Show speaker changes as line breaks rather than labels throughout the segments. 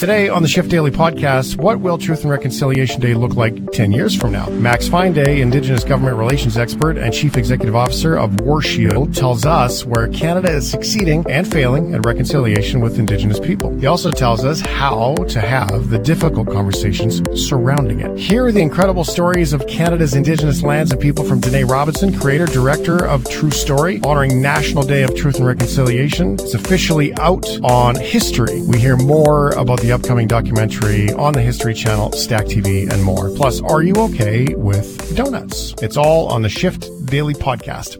Today on the Shift Daily podcast, what will Truth and Reconciliation Day look like 10 years from now? Max Day, Indigenous Government Relations expert and Chief Executive Officer of Warshield, tells us where Canada is succeeding and failing at reconciliation with Indigenous people. He also tells us how to have the difficult conversations surrounding it. Here are the incredible stories of Canada's Indigenous lands and people from Dinae Robinson, creator, director of True Story, honoring National Day of Truth and Reconciliation. It's officially out on history. We hear more about the upcoming documentary on the History Channel, Stack TV, and more. Plus, are you okay with donuts? It's all on the Shift Daily Podcast.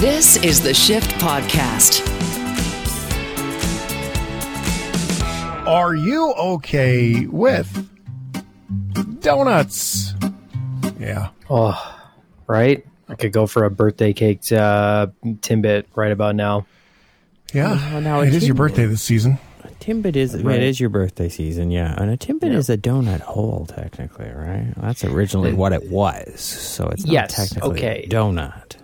This is the Shift Podcast.
Are you okay with donuts? Yeah.
Oh, right? I could go for a birthday cake uh, Timbit right about now.
Yeah.
Well, now
it is your birthday this season.
Timbit is
Right.
it is your birthday season, yeah. And a Timbit
Yeah.
is a donut hole, technically, right? That's originally what it was, so it's not
Yes,
technically
okay.
a donut,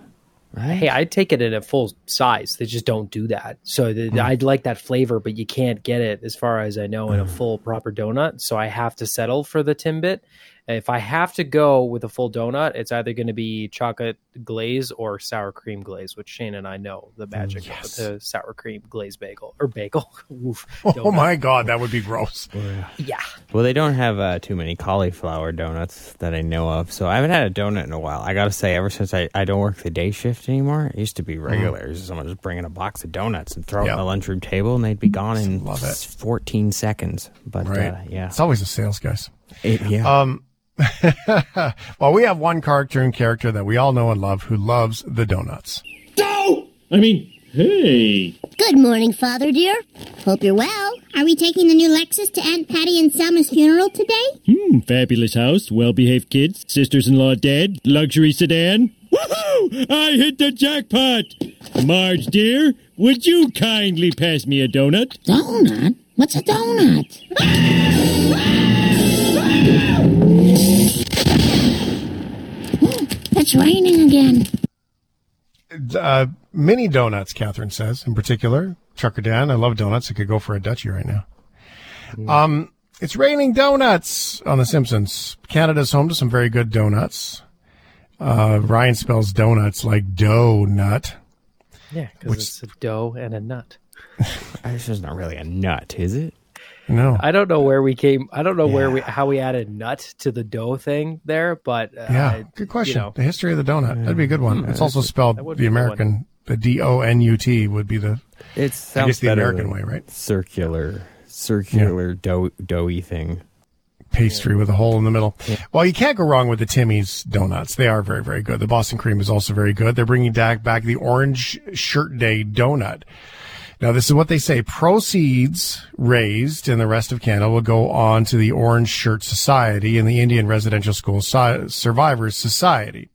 right?
Hey, I'd take it in a full size. They just don't do that. So the, hmm. I'd like that flavor, but you can't get it, as far as I know, in a hmm. full proper donut. So I have to settle for the Timbit. If I have to go with a full donut, it's either going to be chocolate glaze or sour cream glaze, which Shane and I know the magic
yes.
of the sour cream glaze bagel or bagel. Oof,
Oh my God, that would be gross.
Yeah.
Well, they don't have uh, too many cauliflower donuts that I know of, so I haven't had a donut in a while. I got to say, ever since I, I don't work the day shift anymore, it used to be regular. It was Someone just bringing a box of donuts and throw it on the lunchroom table, and they'd be gone in
Love it.
14 seconds. But
Right.
uh, yeah,
It's always the sales guys.
It- yeah.
Um, well, we have one cartoon character that we all know and love who loves the donuts.
I mean, hey.
Good morning, Father dear. Hope you're well. Are we taking the new Lexus to Aunt Patty and Selma's funeral today?
Hmm, fabulous house, well behaved kids, sisters in law dead, luxury sedan. Woohoo! I hit the jackpot! Marge, dear, would you kindly pass me a donut?
Donut? What's a donut? it's raining again.
Uh, mini donuts, Catherine says, in particular. Trucker Dan, I love donuts. I could go for a Dutchie right now. Um, it's raining donuts on The Simpsons. Canada's home to some very good donuts. Uh, Ryan spells donuts like dough nut.
Yeah, because it's a dough and a nut.
It's just not really a nut, is it?
No.
I don't know where we came. I don't know where we how we added nut to the dough thing there, but uh,
Yeah, good question.
You know,
the history of the donut. That'd be a good one. It's also spelled the
be a good one.
American, the D O N U T would be the.
It sounds
the American way, right?
Circular, circular dough, doughy thing.
pastry with a hole in the middle. Well, you can't go wrong with the Timmy's donuts. They are very, very good. The Boston cream is also very good. They're bringing back, back the orange shirt day donut. Now, this is what they say. Proceeds raised in the rest of Canada will go on to the Orange Shirt Society and the Indian Residential School Survivors Society.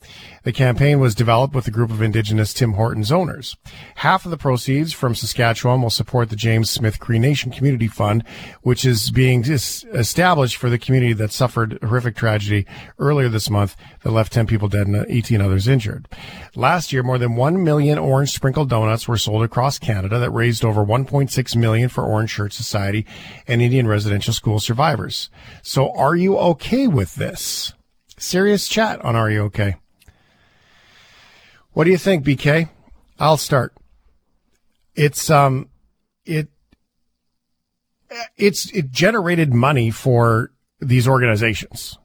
The campaign was developed with a group of Indigenous Tim Hortons owners. Half of the proceeds from Saskatchewan will support the James Smith Cree Nation Community Fund, which is being established for the community that suffered horrific tragedy earlier this month that left 10 people dead and uh, 18 others injured. Last year, more than 1 million orange sprinkled donuts were sold across Canada that raised over 1.6 million for Orange Shirt Society and Indian residential school survivors. So are you okay with this? Serious chat on Are You Okay? What do you think, BK? I'll start. It's um it it's it generated money for these organizations.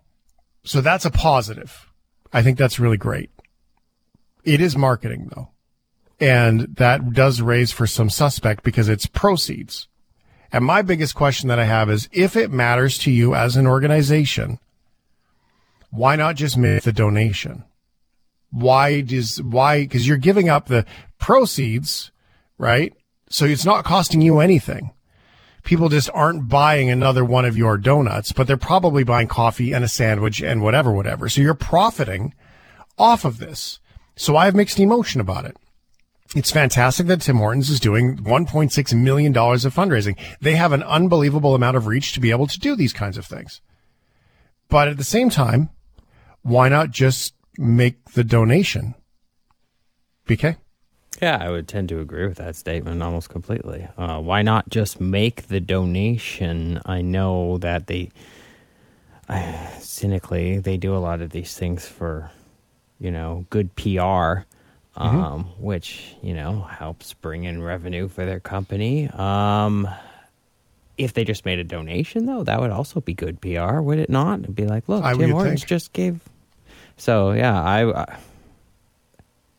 So that's a positive. I think that's really great. It is marketing though. And that does raise for some suspect because it's proceeds. And my biggest question that I have is if it matters to you as an organization, why not just make the donation? Why does, why, cause you're giving up the proceeds, right? So it's not costing you anything. People just aren't buying another one of your donuts, but they're probably buying coffee and a sandwich and whatever, whatever. So you're profiting off of this. So I have mixed emotion about it. It's fantastic that Tim Hortons is doing $1.6 million of fundraising. They have an unbelievable amount of reach to be able to do these kinds of things. But at the same time, why not just make the donation? BK?
Yeah, I would tend to agree with that statement almost completely. Uh, why not just make the donation? I know that they, uh, cynically, they do a lot of these things for, you know, good PR, um, which you know helps bring in revenue for their company. Um, if they just made a donation, though, that would also be good PR, would it not? It'd be like, look,
I
Tim Hortons
think.
just gave. So yeah, I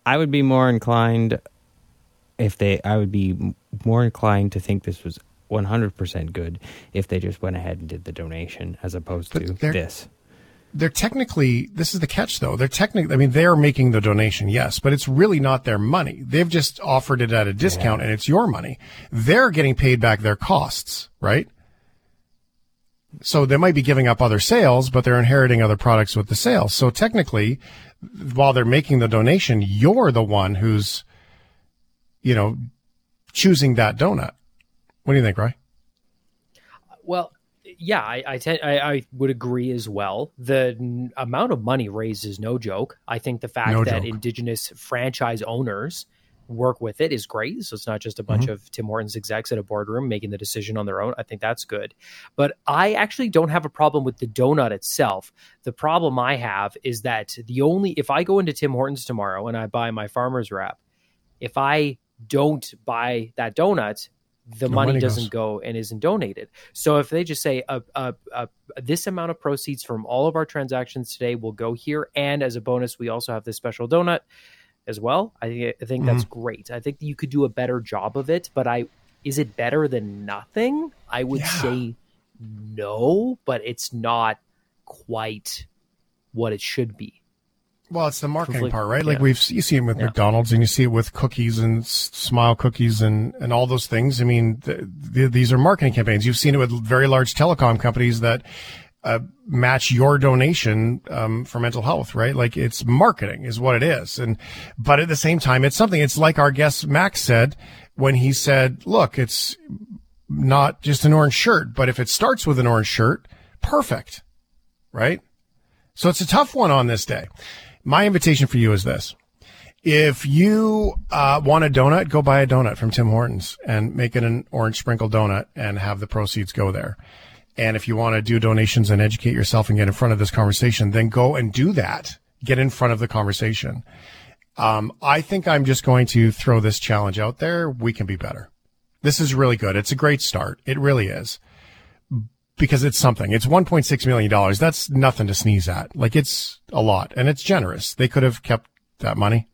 I would be more inclined if they. I would be more inclined to think this was 100% good if they just went ahead and did the donation as opposed
But
to
they're-
this.
They're technically, this is the catch though. They're technically, I mean, they're making the donation, yes, but it's really not their money. They've just offered it at a discount and it's your money. They're getting paid back their costs, right? So they might be giving up other sales, but they're inheriting other products with the sales. So technically, while they're making the donation, you're the one who's, you know, choosing that donut. What do you think, Roy?
Well, yeah, I I, tend, I I would agree as well. The n- amount of money raised is no joke. I think the fact
No
that
joke.
indigenous franchise owners work with it is great. So it's not just a bunch
Mm-hmm.
of Tim Hortons execs at a boardroom making the decision on their own. I think that's good. But I actually don't have a problem with the donut itself. The problem I have is that the only if I go into Tim Hortons tomorrow and I buy my farmer's wrap, if I don't buy that donut, the
No
money,
money
doesn't
goes.
go and isn't donated. So if they just say uh, uh, uh, this amount of proceeds from all of our transactions today will go here, and as a bonus, we also have this special donut as well. I think I think that's mm-hmm. great. I think you could do a better job of it, but I is it better than nothing? I would
Yeah.
say no, but it's not quite what it should be.
Well, it's the marketing
Truthfully,
part, right? Like we've you see it with
Yeah.
McDonald's, and you see it with cookies and Smile cookies and and all those things. I mean, th th these are marketing campaigns. You've seen it with very large telecom companies that uh, match your donation um, for mental health, right? Like it's marketing is what it is, and but at the same time, it's something. It's like our guest Max said when he said, "Look, it's not just an orange shirt, but if it starts with an orange shirt, perfect." right? So it's a tough one on this day. My invitation for you is this. If you uh, want a donut, go buy a donut from Tim Hortons and make it an orange sprinkle donut and have the proceeds go there. And if you want to do donations and educate yourself and get in front of this conversation, then go and do that. Get in front of the conversation. Um, I think I'm just going to throw this challenge out there. We can be better. This is really good. It's a great start. It really is because it's something. It's $1.6 million. That's nothing to sneeze at. Like it's a lot and it's generous. They could have kept that money,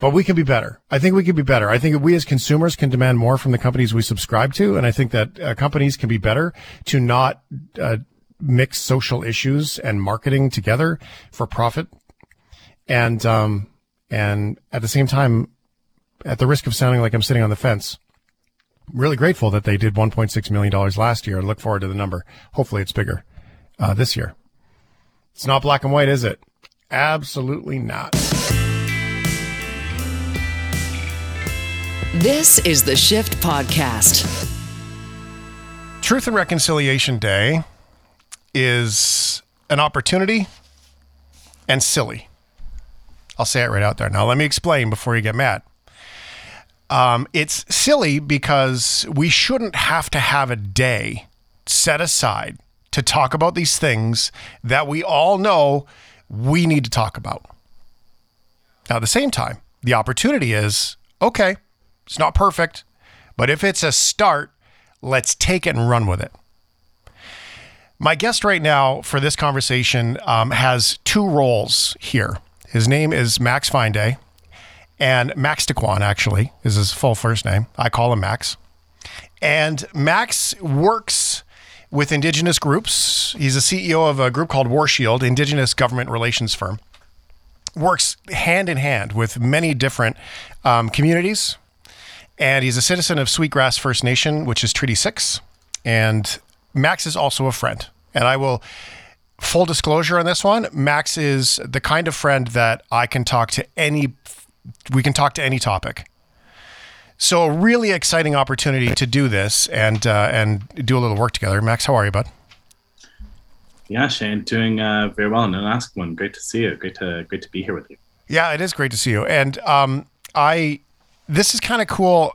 but we can be better. I think we can be better. I think we as consumers can demand more from the companies we subscribe to. And I think that uh, companies can be better to not uh, mix social issues and marketing together for profit. And, um, and at the same time, at the risk of sounding like I'm sitting on the fence, I'm really grateful that they did 1.6 million dollars last year and look forward to the number. Hopefully, it's bigger uh, this year. It's not black and white, is it? Absolutely not.
This is the Shift Podcast.
Truth and Reconciliation Day is an opportunity and silly. I'll say it right out there. Now, let me explain before you get mad. Um, it's silly because we shouldn't have to have a day set aside to talk about these things that we all know we need to talk about. Now, at the same time, the opportunity is okay, it's not perfect, but if it's a start, let's take it and run with it. My guest right now for this conversation um, has two roles here. His name is Max Fineday, and Max Taquan actually is his full first name. I call him Max. And Max works with Indigenous groups. He's a CEO of a group called Warshield, Indigenous government relations firm. Works hand in hand with many different um, communities. And he's a citizen of Sweetgrass First Nation, which is Treaty 6. And Max is also a friend. And I will, full disclosure on this one, Max is the kind of friend that I can talk to any, we can talk to any topic. So a really exciting opportunity to do this and uh, and do a little work together. Max, how are you, bud?
Yeah, Shane, doing uh, very well in an ask one. Great to see you. Great to great to be here with you.
Yeah, it is great to see you. And um, I this is kind of cool.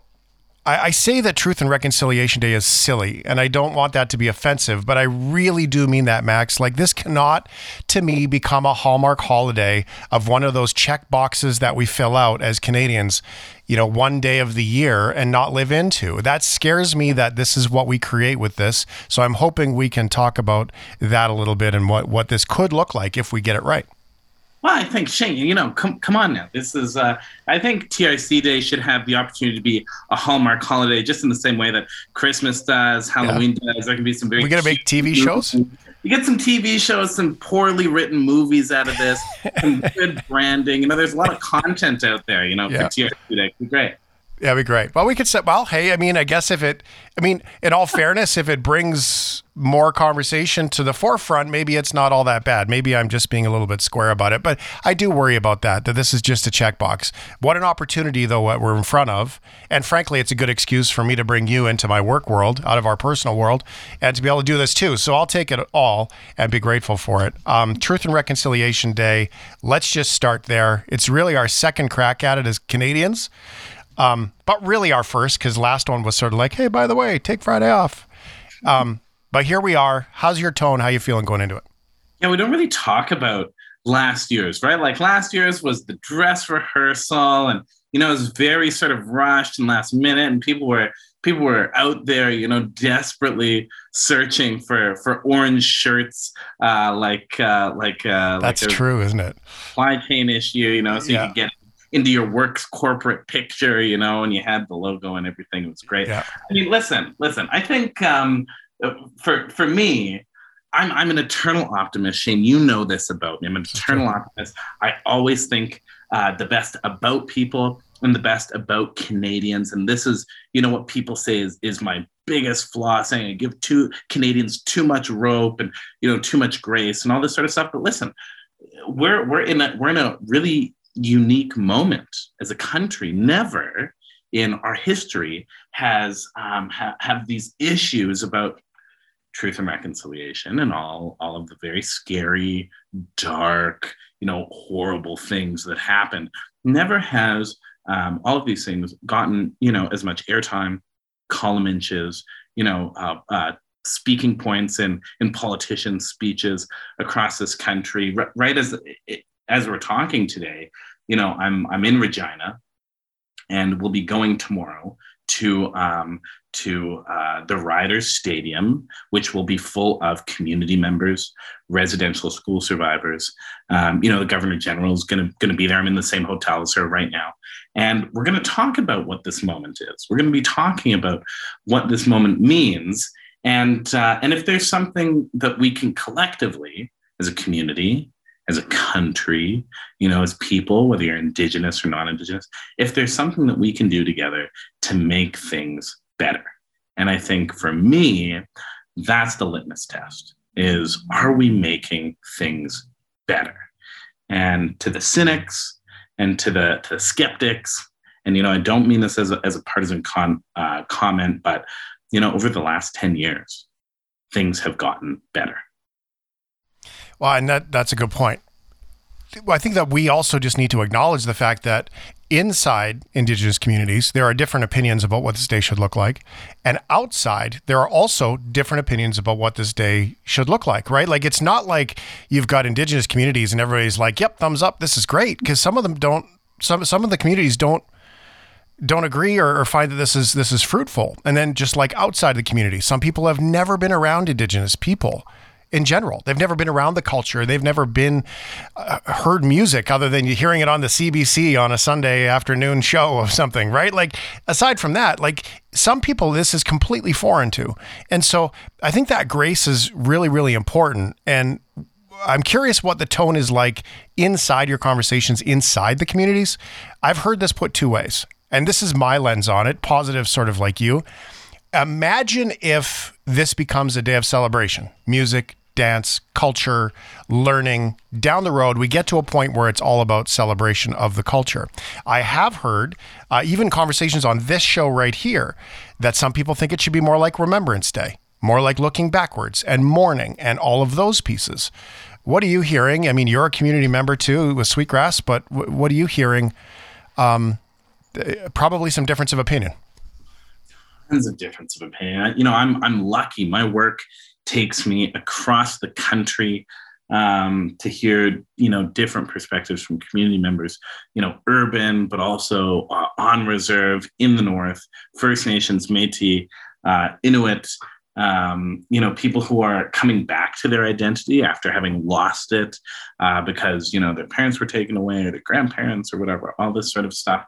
I, I say that Truth and Reconciliation Day is silly, and I don't want that to be offensive, but I really do mean that, Max. Like, this cannot, to me, become a hallmark holiday of one of those check boxes that we fill out as Canadians, you know, one day of the year and not live into. That scares me that this is what we create with this. So I'm hoping we can talk about that a little bit and what, what this could look like if we get it right.
Well, I think Shane, you know, come come on now. This is uh, I think TRC Day should have the opportunity to be a hallmark holiday, just in the same way that Christmas does, Halloween yeah. does. There can be some very.
We gonna make TV shows.
You get some TV shows, some poorly written movies out of this, some good branding. You know, there's a lot of content out there. You know, yeah. for TRC Day, It'd be great.
That'd be great. Well, we could say, well, hey, I mean, I guess if it, I mean, in all fairness, if it brings more conversation to the forefront, maybe it's not all that bad. Maybe I'm just being a little bit square about it, but I do worry about that, that this is just a checkbox. What an opportunity, though, what we're in front of. And frankly, it's a good excuse for me to bring you into my work world, out of our personal world, and to be able to do this too. So I'll take it all and be grateful for it. Um, Truth and Reconciliation Day, let's just start there. It's really our second crack at it as Canadians. Um, but really our first, because last one was sort of like, hey, by the way, take Friday off. Um, but here we are. How's your tone? How you feeling going into it?
Yeah, we don't really talk about last year's, right? Like last year's was the dress rehearsal, and you know, it was very sort of rushed and last minute, and people were people were out there, you know, desperately searching for for orange shirts, uh, like uh, like uh,
that's
like
true, isn't it?
Supply chain issue, you know, so yeah. you could get into your works corporate picture, you know, and you had the logo and everything. It was great. Yeah. I mean, listen, listen. I think um, for for me, I'm I'm an eternal optimist. Shane, you know this about me. I'm an eternal optimist. I always think uh, the best about people and the best about Canadians. And this is, you know, what people say is is my biggest flaw, saying I give two Canadians too much rope and you know too much grace and all this sort of stuff. But listen, we're we're in a we're in a really unique moment as a country. Never in our history has um, ha- have these issues about truth and reconciliation and all all of the very scary, dark, you know, horrible things that happened. Never has um, all of these things gotten you know as much airtime, column inches, you know, uh, uh, speaking points in in politicians' speeches across this country. R- right as as we're talking today, you know, I'm I'm in Regina, and we'll be going tomorrow to um, to uh, the Riders Stadium, which will be full of community members, residential school survivors. Um, you know, the Governor General is going to be there. I'm in the same hotel as her right now, and we're going to talk about what this moment is. We're going to be talking about what this moment means, and uh, and if there's something that we can collectively as a community as a country, you know, as people, whether you're indigenous or non-indigenous, if there's something that we can do together to make things better. And I think for me, that's the litmus test is are we making things better? And to the cynics and to the to the skeptics, and you know, I don't mean this as a, as a partisan con, uh, comment, but you know, over the last 10 years, things have gotten better
well, and that that's a good point. I think that we also just need to acknowledge the fact that inside Indigenous communities, there are different opinions about what this day should look like. And outside, there are also different opinions about what this day should look like, right? Like, it's not like you've got Indigenous communities and everybody's like, yep, thumbs up, this is great. Because some of them don't, some, some of the communities don't don't agree or, or, find that this is this is fruitful and then just like outside the community some people have never been around indigenous people in general. They've never been around the culture. They've never been uh, heard music other than hearing it on the CBC on a Sunday afternoon show of something, right? Like aside from that, like some people this is completely foreign to. And so I think that grace is really really important and I'm curious what the tone is like inside your conversations inside the communities. I've heard this put two ways. And this is my lens on it, positive sort of like you. Imagine if this becomes a day of celebration, music, dance, culture, learning. Down the road, we get to a point where it's all about celebration of the culture. I have heard, uh, even conversations on this show right here, that some people think it should be more like Remembrance Day, more like looking backwards and mourning and all of those pieces. What are you hearing? I mean, you're a community member too with Sweetgrass, but w- what are you hearing um, uh, probably some difference of opinion.
Tons of difference of opinion. You know, I'm I'm lucky. My work takes me across the country um, to hear you know different perspectives from community members. You know, urban, but also uh, on reserve in the north, First Nations, Métis, uh, Inuit um, you know, people who are coming back to their identity after having lost it uh, because, you know, their parents were taken away or their grandparents or whatever, all this sort of stuff.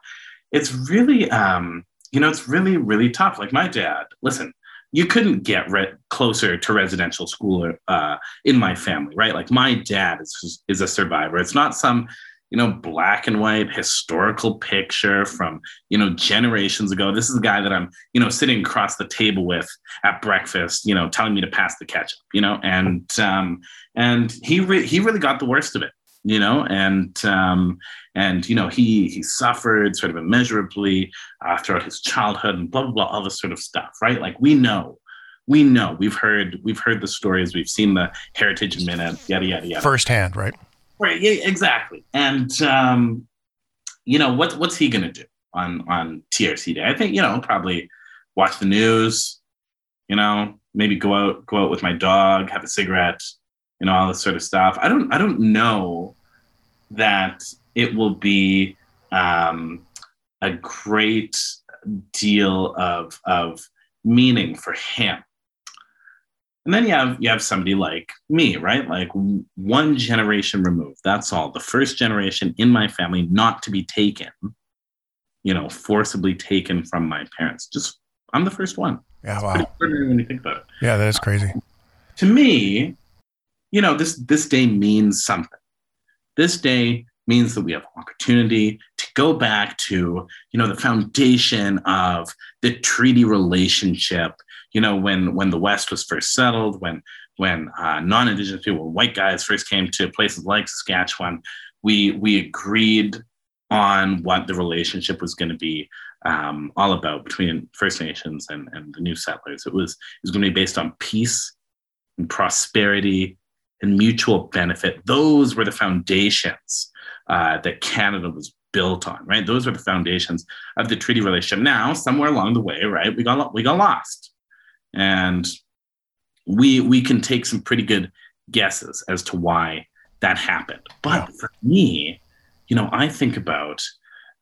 It's really, um, you know, it's really, really tough. Like my dad, listen, you couldn't get re- closer to residential school uh, in my family, right? Like my dad is, is a survivor. It's not some you know, black and white historical picture from, you know, generations ago. This is a guy that I'm, you know, sitting across the table with at breakfast, you know, telling me to pass the ketchup, you know, and um, and he re- he really got the worst of it, you know, and um, and you know he he suffered sort of immeasurably uh, throughout his childhood and blah blah blah all this sort of stuff, right? Like we know we know we've heard we've heard the stories we've seen the heritage minute yada yada yada
firsthand right
Right. Yeah. Exactly. And um, you know what? What's he going to do on on TRC Day? I think you know probably watch the news. You know, maybe go out go out with my dog, have a cigarette. You know, all this sort of stuff. I don't. I don't know that it will be um, a great deal of of meaning for him and then you have you have somebody like me, right? Like one generation removed. That's all. The first generation in my family not to be taken, you know, forcibly taken from my parents. Just I'm the first one.
Yeah, wow.
when you think about it.
Yeah, that is crazy.
to me, you know, this this day means something. This day means that we have opportunity to go back to, you know, the foundation of the treaty relationship you know, when when the West was first settled, when when uh, non-indigenous people, white guys, first came to places like Saskatchewan, we we agreed on what the relationship was going to be um, all about between First Nations and, and the new settlers. It was it was going to be based on peace and prosperity and mutual benefit. Those were the foundations uh, that Canada was built on, right? Those were the foundations of the treaty relationship. Now, somewhere along the way, right, we got we got lost and we we can take some pretty good guesses as to why that happened. But for me, you know, I think about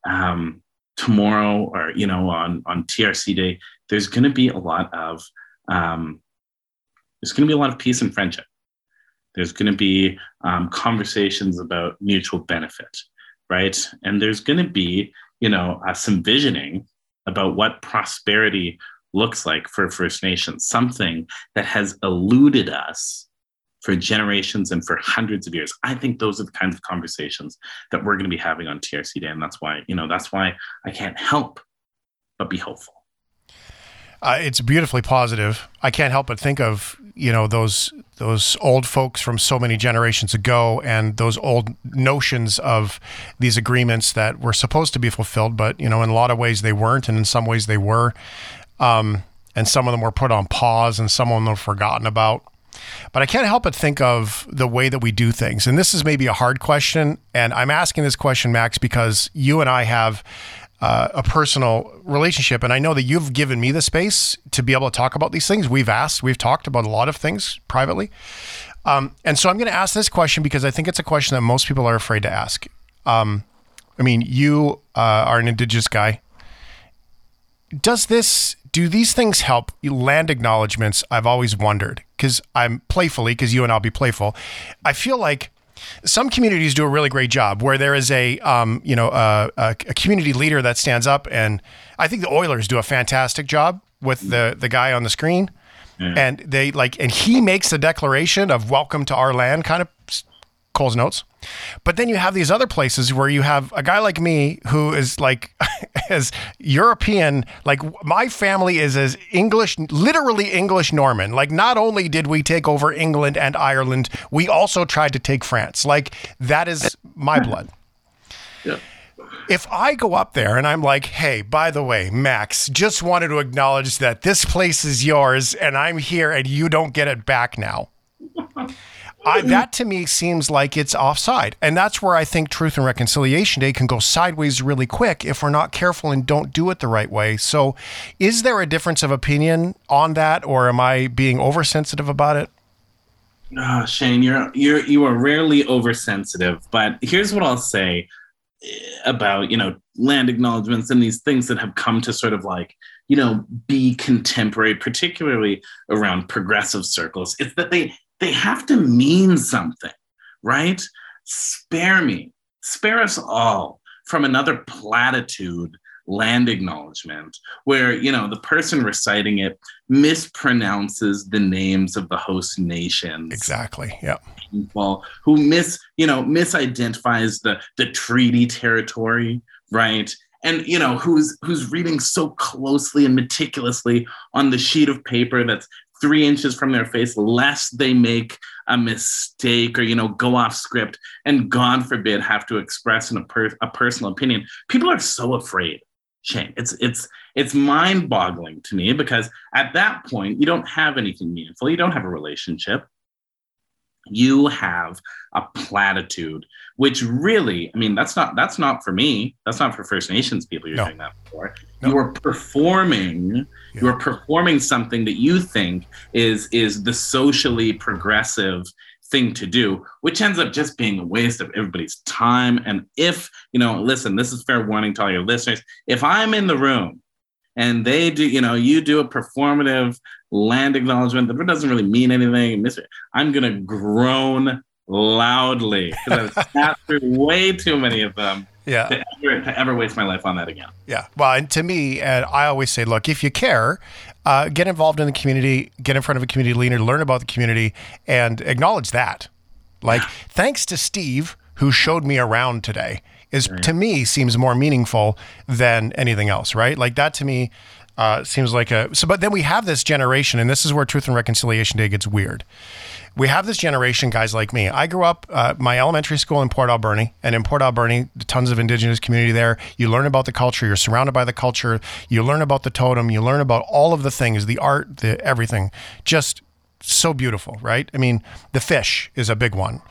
um, tomorrow or you know on on TRC Day. There's going to be a lot of um, there's going to be a lot of peace and friendship. There's going to be um, conversations about mutual benefit, right? And there's going to be you know uh, some visioning about what prosperity looks like for First Nations, something that has eluded us for generations and for hundreds of years. I think those are the kinds of conversations that we're going to be having on TRC Day. And that's why, you know, that's why I can't help but be hopeful.
Uh, it's beautifully positive. I can't help but think of you know those those old folks from so many generations ago, and those old notions of these agreements that were supposed to be fulfilled, but you know in a lot of ways they weren't, and in some ways they were. Um, and some of them were put on pause and some of them were forgotten about. But I can't help but think of the way that we do things. And this is maybe a hard question. And I'm asking this question, Max, because you and I have uh, a personal relationship. And I know that you've given me the space to be able to talk about these things. We've asked, we've talked about a lot of things privately. Um, and so I'm going to ask this question because I think it's a question that most people are afraid to ask. Um, I mean, you uh, are an Indigenous guy. Does this do these things help land acknowledgments? I've always wondered because I'm playfully, because you and I'll be playful. I feel like some communities do a really great job where there is a um, you know a, a, community leader that stands up and I think the Oilers do a fantastic job with the the guy on the screen yeah. and they like and he makes a declaration of welcome to our land kind of Cole's notes. But then you have these other places where you have a guy like me who is like as European, like my family is as English, literally English Norman. Like not only did we take over England and Ireland, we also tried to take France. Like that is my blood. Yeah. If I go up there and I'm like, hey, by the way, Max, just wanted to acknowledge that this place is yours and I'm here and you don't get it back now. I, that to me seems like it's offside. And that's where I think Truth and Reconciliation Day can go sideways really quick if we're not careful and don't do it the right way. So, is there a difference of opinion on that, or am I being oversensitive about it?
Oh, Shane, you're you're you are rarely oversensitive, but here's what I'll say about you know land acknowledgments and these things that have come to sort of like you know be contemporary particularly around progressive circles it's that they they have to mean something, right? Spare me, spare us all from another platitude land acknowledgement where you know the person reciting it mispronounces the names of the host nations.
Exactly yeah
people who miss you know misidentifies the the treaty territory right? And you know who's who's reading so closely and meticulously on the sheet of paper that's three inches from their face lest they make a mistake or you know go off script. And god forbid have to express a, per- a personal opinion. People are so afraid. Shane it's it's it's mind boggling to me because at that point you don't have anything meaningful. You don't have a relationship. You have a platitude which really i mean that's not that's not for me. That's not for first nations people you're no. doing that for. No. you are performing yeah. you are performing something that you think is is the socially progressive thing to do which ends up just being a waste of everybody's time and if you know listen this is fair warning to all your listeners if i'm in the room and they do you know you do a performative land acknowledgement that doesn't really mean anything i'm going to groan loudly because I've sat through way too many of them.
Yeah.
To ever, to ever, waste my life on that again.
Yeah. Well, and to me, and I always say, look, if you care, uh, get involved in the community, get in front of a community leader, learn about the community, and acknowledge that. Like, thanks to Steve who showed me around today is to me seems more meaningful than anything else, right? Like that to me uh, seems like a so. But then we have this generation, and this is where Truth and Reconciliation Day gets weird we have this generation, guys like me. I grew up, uh, my elementary school in Port Alberni, and in Port Alberni, tons of Indigenous community there. You learn about the culture, you're surrounded by the culture, you learn about the totem, you learn about all of the things, the art, the everything. Just so beautiful, right? I mean, the fish is a big one.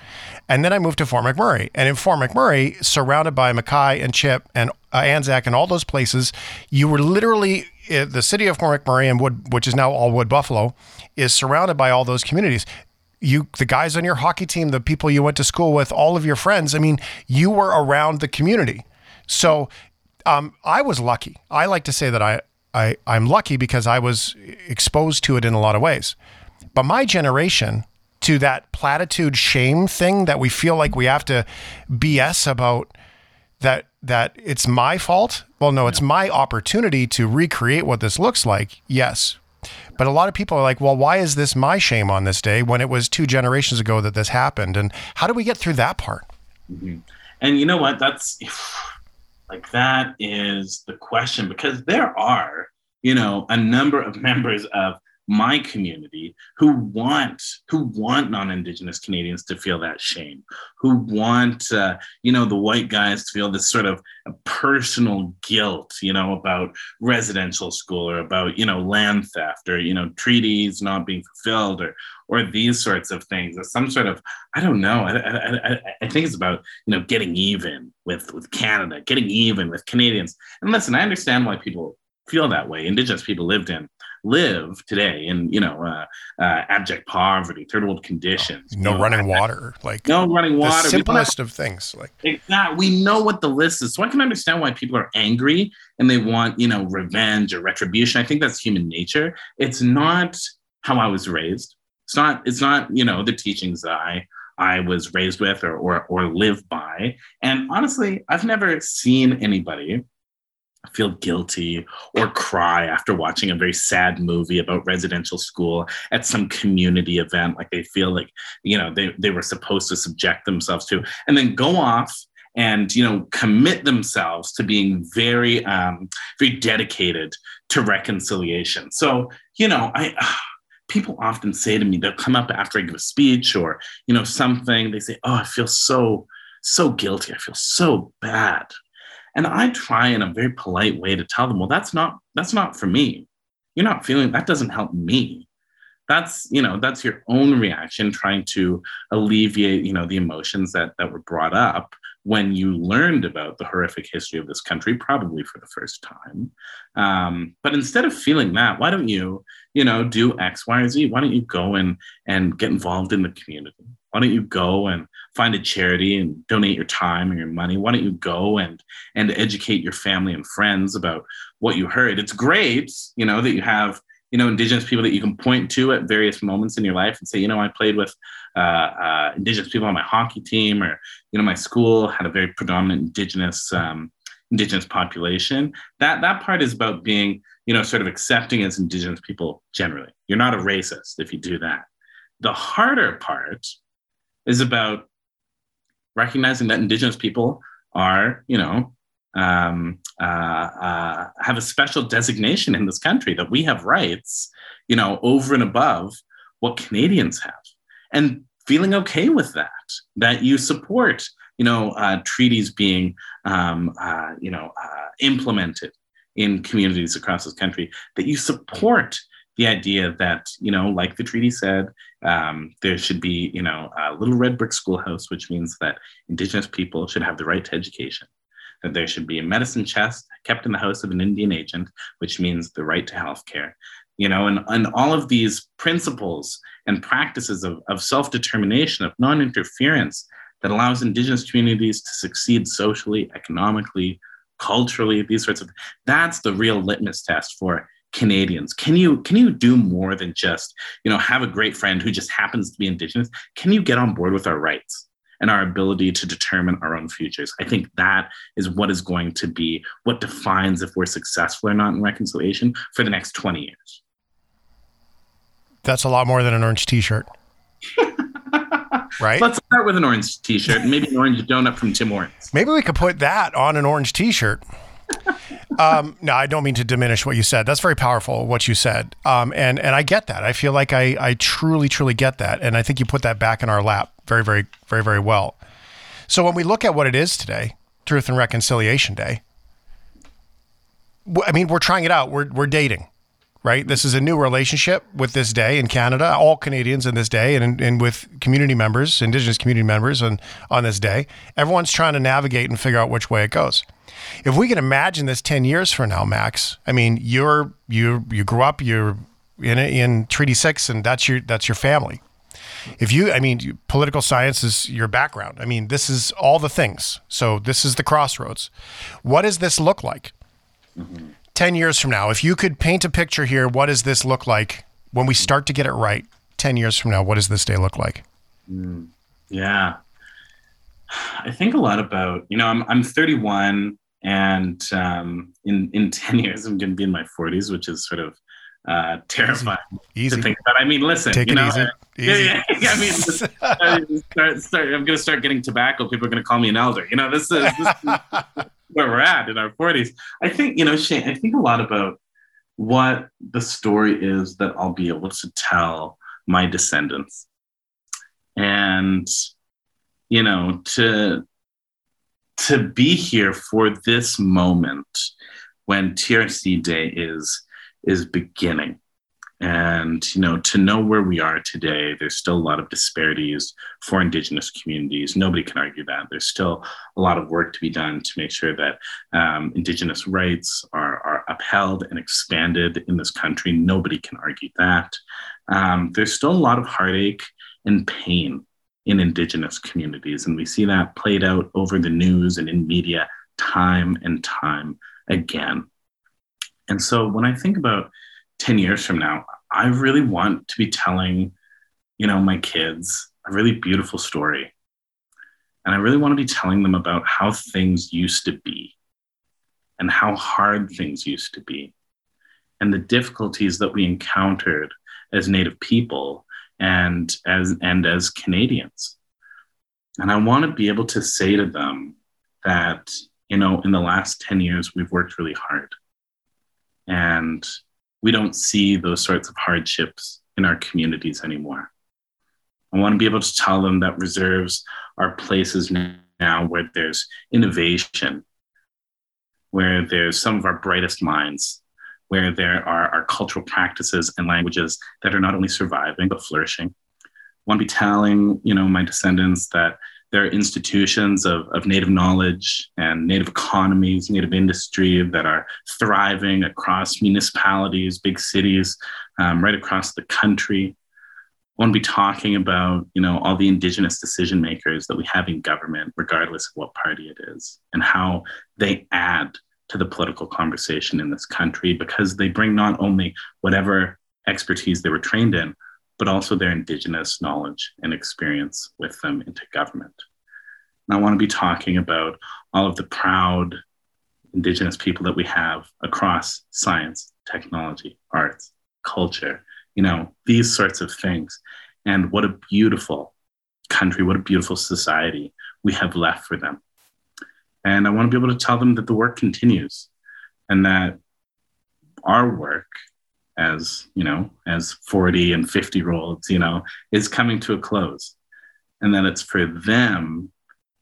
And then I moved to Fort McMurray. And in Fort McMurray, surrounded by McKay and Chip and uh, Anzac and all those places, you were literally uh, the city of Fort McMurray and Wood, which is now all Wood Buffalo, is surrounded by all those communities you the guys on your hockey team, the people you went to school with, all of your friends. I mean, you were around the community. So um, I was lucky. I like to say that I, I I'm lucky because I was exposed to it in a lot of ways. But my generation to that platitude shame thing that we feel like we have to BS about that that it's my fault. Well, no, it's my opportunity to recreate what this looks like. Yes, but a lot of people are like, well, why is this my shame on this day when it was two generations ago that this happened? And how do we get through that part?
Mm-hmm. And you know what? That's like, that is the question because there are, you know, a number of members of my community who want who want non-indigenous canadians to feel that shame who want uh, you know the white guys to feel this sort of personal guilt you know about residential school or about you know land theft or you know treaties not being fulfilled or or these sorts of things. Or some sort of i don't know I, I, I, think it's about you know getting even with with canada getting even with canadians. And listen i understand why people feel that way. Indigenous people lived in live today in you know uh, uh, abject poverty, third world conditions.
No,
know,
running water, like
no running water.
The simplest of things, like
exactly. We know what the list is, so I can understand why people are angry and they want you know revenge or retribution. I think that's human nature. It's not how I was raised. It's not. It's not you know the teachings that I I was raised with or, or, or live by. And honestly, I've never seen anybody feel guilty or cry after watching a very sad movie about residential school at some community event. Like they feel like you know they, they were supposed to subject themselves to and then go off and you know commit themselves to being very um, very dedicated to reconciliation. So you know i people often say to me they'll come up after i give a speech or you know something. They say oh i feel so so guilty. I feel so bad and I try in a very polite way to tell them, well, that's not that's not for me. You're not feeling that doesn't help me. that's you know that's your own reaction trying to alleviate you know the emotions that that were brought up when you learned about the horrific history of this country probably for the first time um, but instead of feeling that why don't you you know do x y or z why don't you go and and get involved in the community why don't you go and find a charity and donate your time and your money. Why don't you go and and educate your family and friends about what you heard? It's great you know that you have you know indigenous people that you can point to at various moments in your life and say you know i played with uh, uh, indigenous people on my hockey team or you know my school had a very predominant indigenous um, indigenous population. That that part is about being you know sort of accepting as indigenous people generally. You're not a racist if you do that. The harder part is about recognizing that indigenous people are you know um, uh, uh, have a special designation in this country that we have rights, you know, over and above what Canadians have, and feeling okay with that. That you support, you know, uh, treaties being, um, uh, you know, uh, implemented in communities across this country. That you support the idea that you know like the treaty said um, there should be you know a little red brick schoolhouse which means that indigenous people should have the right to education that there should be a medicine chest kept in the house of an Indian agent, which means the right to health care. You know, and, and all of these principles and practices of, of self determination, of non interference that allows Indigenous communities to succeed socially, economically, culturally, these sorts of that's the real litmus test for Canadians. Can you can you do more than just you know have a great friend who just happens to be Indigenous? Can you get on board with our rights? and our ability to determine our own futures. I think that is what is going to be what defines if we're successful or not in reconciliation for the next 20 years.
That's a lot more than an orange t shirt. right?
Let's start with an orange t shirt maybe an orange donut from Tim Hortons.
Maybe we could put that on an orange t shirt. Um, no, I don't mean to diminish what you said. That's very powerful, what you said. Um, and, and I get that. I feel like I, I truly, truly get that. And I think you put that back in our lap very, very, very, very well. So when we look at what it is today, Truth and Reconciliation Day, I mean, we're trying it out. We're, we're dating, right? This is a new relationship with this day in Canada, all Canadians in this day, and, and with community members, Indigenous community members on, on this day. Everyone's trying to navigate and figure out which way it goes. If we can imagine this 10 years from now, Max, I mean, you're, you, you grew up, you're in, in Treaty 6, and that's your, that's your family if you, I mean, political science is your background. I mean, this is all the things. So this is the crossroads. What does this look like? Mm-hmm. 10 years from now, if you could paint a picture here, what does this look like when we start to get it right? 10 years from now, what does this day look like?
Mm, yeah. I think a lot about, you know, I'm, I'm 31 and um, in, in 10 years, I'm going to be in my 40s, which is sort of uh, terrifying
easy.
to think about. I mean, listen,
Take
you know,
easy. Easy.
Yeah, yeah, I mean, start, start, I'm going to start getting tobacco. People are going to call me an elder. You know, this is, this is where we're at in our 40s. I think, you know, Shane, I think a lot about what the story is that I'll be able to tell my descendants. And, you know, to to be here for this moment when TRC Day is is beginning. And you know, to know where we are today, there's still a lot of disparities for Indigenous communities. Nobody can argue that. There's still a lot of work to be done to make sure that um, Indigenous rights are, are upheld and expanded in this country. Nobody can argue that. Um, there's still a lot of heartache and pain in Indigenous communities, and we see that played out over the news and in media time and time again. And so when I think about 10 years from now, I really want to be telling, you know, my kids a really beautiful story. And I really want to be telling them about how things used to be and how hard things used to be and the difficulties that we encountered as Native people and as, and as Canadians. And I want to be able to say to them that, you know, in the last 10 years, we've worked really hard and we don't see those sorts of hardships in our communities anymore. I want to be able to tell them that reserves are places now where there's innovation, where there's some of our brightest minds, where there are, are cultural practices and languages that are not only surviving but flourishing. Want to be telling, you know, my descendants that there are institutions of, of native knowledge and native economies, native industry that are thriving across municipalities, big cities, um, right across the country. Want to be talking about, you know, all the indigenous decision makers that we have in government, regardless of what party it is, and how they add to the political conversation in this country because they bring not only whatever expertise they were trained in, but also their indigenous knowledge and experience with them into government. And I want to be talking about all of the proud indigenous people that we have across science, technology, arts, culture, you know, these sorts of things. And what a beautiful country, what a beautiful society we have left for them. And I want to be able to tell them that the work continues and that our work as, you know, as 40 and 50 year olds, you know, is coming to a close. And that it's for them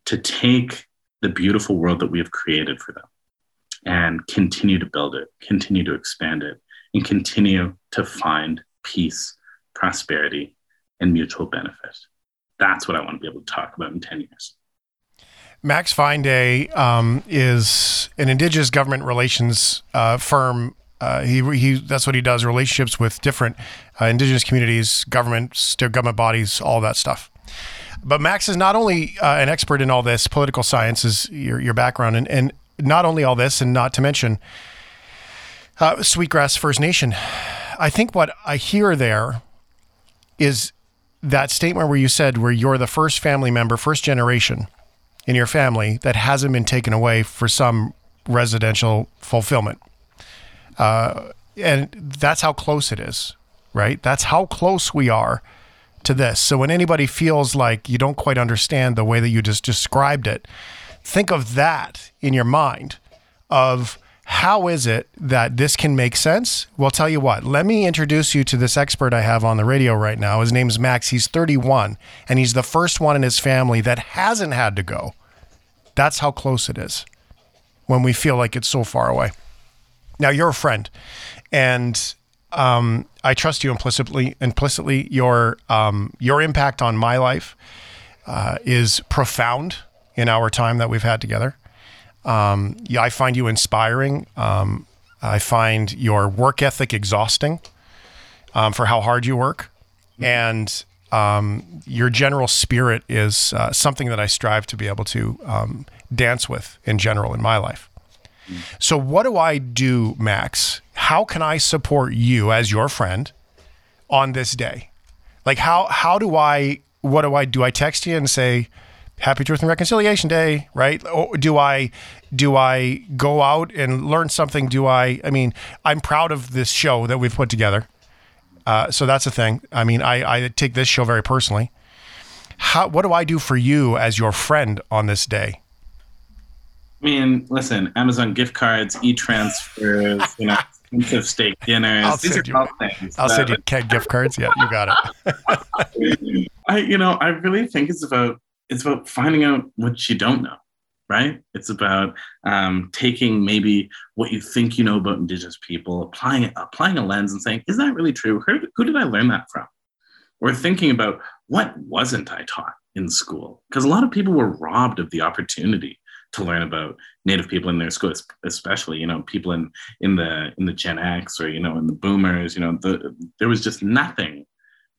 to take the beautiful world that we have created for them and continue to build it, continue to expand it, and continue to find peace, prosperity, and mutual benefit. That's what I want to be able to talk about in 10 years.
Max Fine um, is an Indigenous government relations uh, firm. Uh, he, he that's what he does relationships with different uh, Indigenous communities, governments, government bodies, all that stuff. But Max is not only uh, an expert in all this, political science is your, your background, and, and not only all this, and not to mention uh, Sweetgrass First Nation. I think what I hear there is that statement where you said where you're the first family member, first generation in your family that hasn't been taken away for some residential fulfillment. Uh, and that's how close it is, right? That's how close we are to this. So when anybody feels like you don't quite understand the way that you just described it, think of that in your mind of how is it that this can make sense? Well, tell you what, let me introduce you to this expert I have on the radio right now. His name's Max. He's 31, and he's the first one in his family that hasn't had to go. That's how close it is when we feel like it's so far away. Now, you're a friend, and um, I trust you implicitly. Implicitly, your um, your impact on my life uh, is profound in our time that we've had together. Um, yeah, I find you inspiring. Um, I find your work ethic exhausting um, for how hard you work, and um, your general spirit is uh, something that I strive to be able to um, dance with in general in my life. So, what do I do, Max? How can I support you as your friend on this day? Like, how how do I? What do I do? I text you and say, Happy Truth and Reconciliation Day, right? Or do I do I go out and learn something? Do I? I mean, I'm proud of this show that we've put together. Uh, so that's the thing. I mean, I, I take this show very personally. How, what do I do for you as your friend on this day?
I mean, listen, Amazon gift cards, e-transfers, you know, expensive steak dinners. I'll These are
you, all things. I'll send you keg gift cards. Yeah, you got
it. I, you know, I really think it's about it's about finding out what you don't know, right? It's about um, taking maybe what you think you know about Indigenous people, applying it, applying a lens, and saying, "Is that really true? Who, who did I learn that from?" Or thinking about what wasn't I taught in school? Because a lot of people were robbed of the opportunity to learn about native people in their schools especially you know people in in the in the gen x or you know in the boomers you know the, there was just nothing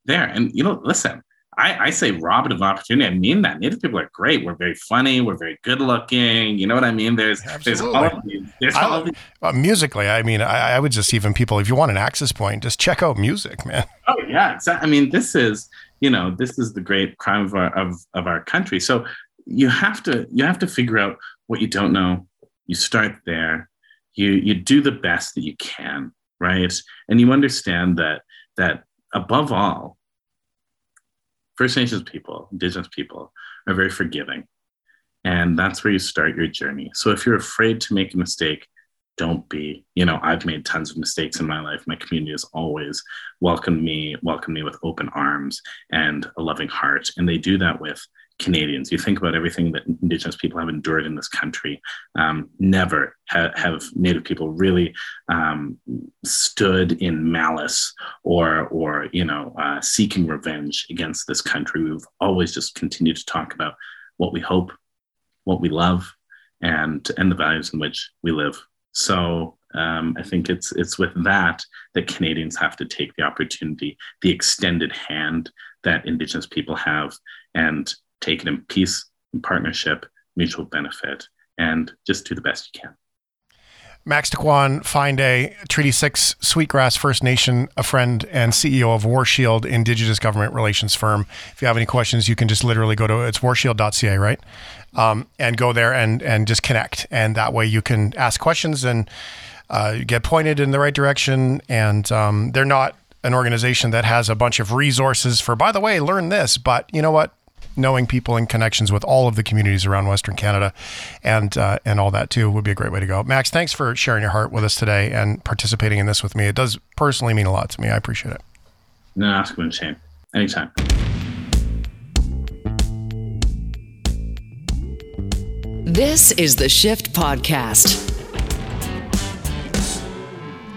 there and you know listen I, I say robbed of opportunity. I mean that native people are great. We're very funny. We're very good looking. You know what I mean? There's Absolutely. there's all of these. There's I, all of these.
Uh, musically, I mean, I, I, would just even people if you want an access point, just check out music, man.
Oh yeah, exactly. I mean, this is you know this is the great crime of our of, of our country. So you have to you have to figure out what you don't know. You start there. You you do the best that you can, right? And you understand that that above all, First Nations people, Indigenous people are very forgiving. And that's where you start your journey. So if you're afraid to make a mistake, don't be. You know, I've made tons of mistakes in my life. My community has always welcomed me, welcomed me with open arms and a loving heart. And they do that with Canadians. You think about everything that Indigenous people have endured in this country. Um, never ha- have Native people really um, stood in malice or, or you know, uh, seeking revenge against this country. We've always just continued to talk about what we hope, what we love, and and the values in which we live. So um, I think it's it's with that that Canadians have to take the opportunity, the extended hand that Indigenous people have, and take it in peace, in partnership, mutual benefit, and just do the best you can.
Max Taquan, Fineday, Treaty 6, Sweetgrass First Nation, a friend and CEO of Warshield Indigenous Government Relations Firm. If you have any questions, you can just literally go to, it's warshield.ca, right? Um, and go there and, and just connect. And that way you can ask questions and uh, get pointed in the right direction. And um, they're not an organization that has a bunch of resources for, by the way, learn this. But you know what? Knowing people and connections with all of the communities around Western Canada, and uh, and all that too would be a great way to go. Max, thanks for sharing your heart with us today and participating in this with me. It does personally mean a lot to me. I appreciate it.
No, ask when Shane. Anytime.
This is the Shift Podcast.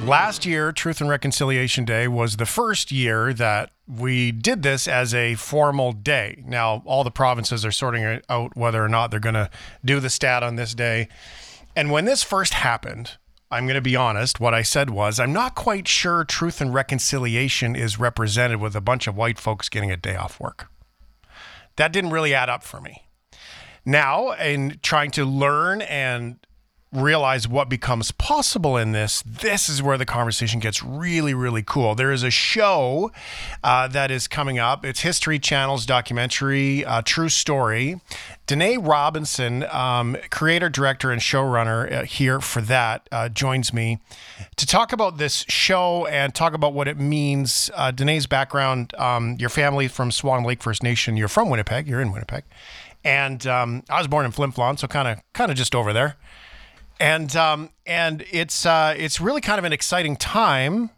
Last year, Truth and Reconciliation Day was the first year that we did this as a formal day. Now, all the provinces are sorting out whether or not they're going to do the stat on this day. And when this first happened, I'm going to be honest, what I said was, I'm not quite sure Truth and Reconciliation is represented with a bunch of white folks getting a day off work. That didn't really add up for me. Now, in trying to learn and realize what becomes possible in this, this is where the conversation gets really, really cool. There is a show uh, that is coming up. It's History Channel's documentary, uh, True Story. Dinae Robinson, um, creator, director, and showrunner uh, here for that, uh, joins me to talk about this show and talk about what it means. Uh, Dinae's background, um, your family from Swan Lake First Nation. You're from Winnipeg. You're in Winnipeg. And um, I was born in Flin Flon, so kind of kind of just over there and um, and it's uh, it's really kind of an exciting time.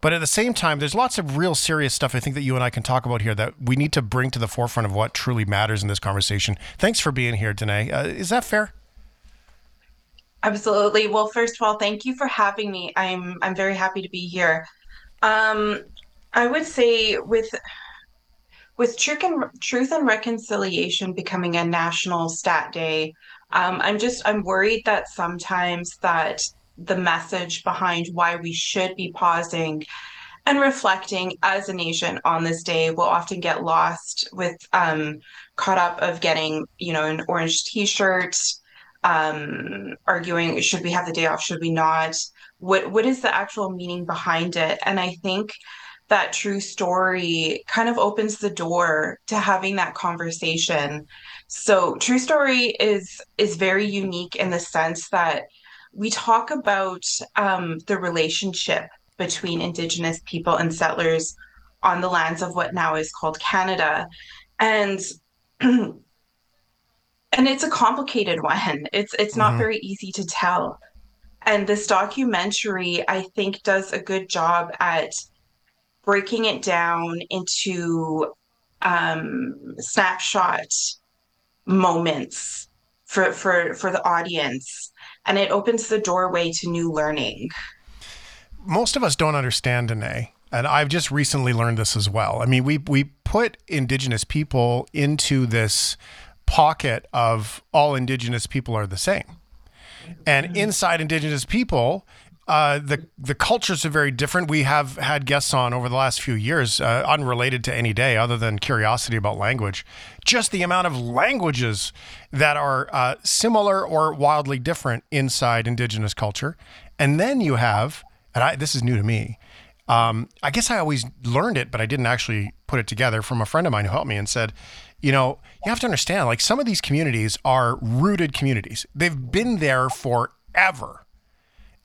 But at the same time, there's lots of real serious stuff I think that you and I can talk about here that we need to bring to the forefront of what truly matters in this conversation. Thanks for being here, Dinae. Uh, is that fair?
Absolutely. Well, first of all, thank you for having me. I'm I'm very happy to be here. Um, I would say with with truth and truth and reconciliation becoming a national stat day, um, i'm just i'm worried that sometimes that the message behind why we should be pausing and reflecting as a nation on this day will often get lost with um, caught up of getting you know an orange t-shirt um, arguing should we have the day off should we not? What what is the actual meaning behind it? And i think that true story kind of opens the door to having that conversation so True Story is is very unique in the sense that we talk about um, the relationship between Indigenous people and settlers on the lands of what now is called Canada, and and it's a complicated one. It's it's not mm-hmm. very easy to tell. And this documentary, I think, does a good job at breaking it down into um, snapshot moments for for for the audience and it opens the doorway to new learning
most of us don't understand Dinae and I've just recently learned this as well. I mean, we we put indigenous people into this pocket of all indigenous people are the same. And mm-hmm. inside indigenous people, uh, the the cultures are very different. We have had guests on over the last few years, uh, unrelated to any day, other than curiosity about language. Just the amount of languages that are uh, similar or wildly different inside Indigenous culture, and then you have, and I, this is new to me. Um, I guess I always learned it, but I didn't actually put it together. From a friend of mine who helped me and said, you know, you have to understand, like some of these communities are rooted communities. They've been there forever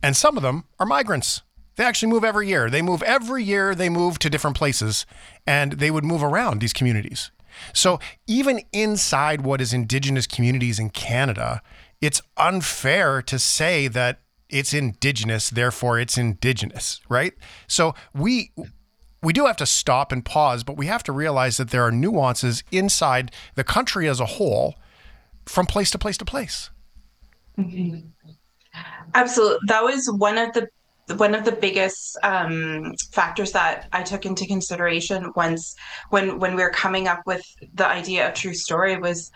and some of them are migrants. They actually move every year. They move every year, they move to different places and they would move around these communities. So even inside what is indigenous communities in Canada, it's unfair to say that it's indigenous, therefore it's indigenous, right? So we we do have to stop and pause, but we have to realize that there are nuances inside the country as a whole from place to place to place.
Mm-hmm. Absolutely. That was one of the one of the biggest um, factors that I took into consideration once when when we were coming up with the idea of true story was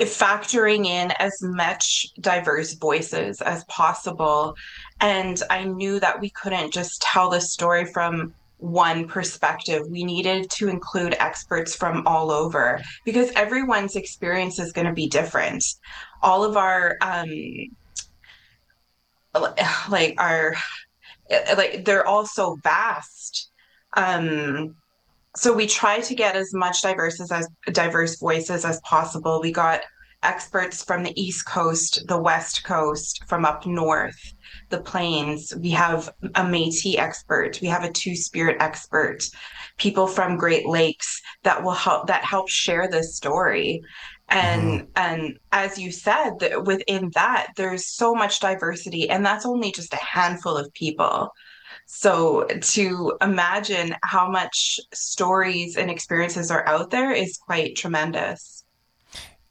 factoring in as much diverse voices as possible and i knew that we couldn't just tell the story from one perspective we needed to include experts from all over because everyone's experience is going to be different all of our um like our like they're all so vast. Um so we try to get as much diverse as, as diverse voices as possible. We got experts from the east coast the west coast from up north the plains. We have a metis expert. We have a two spirit expert. People from great lakes that will help that help share this story and mm-hmm. and as you said that within that there's so much diversity and that's only just a handful of people so to imagine how much stories and experiences are out there is quite tremendous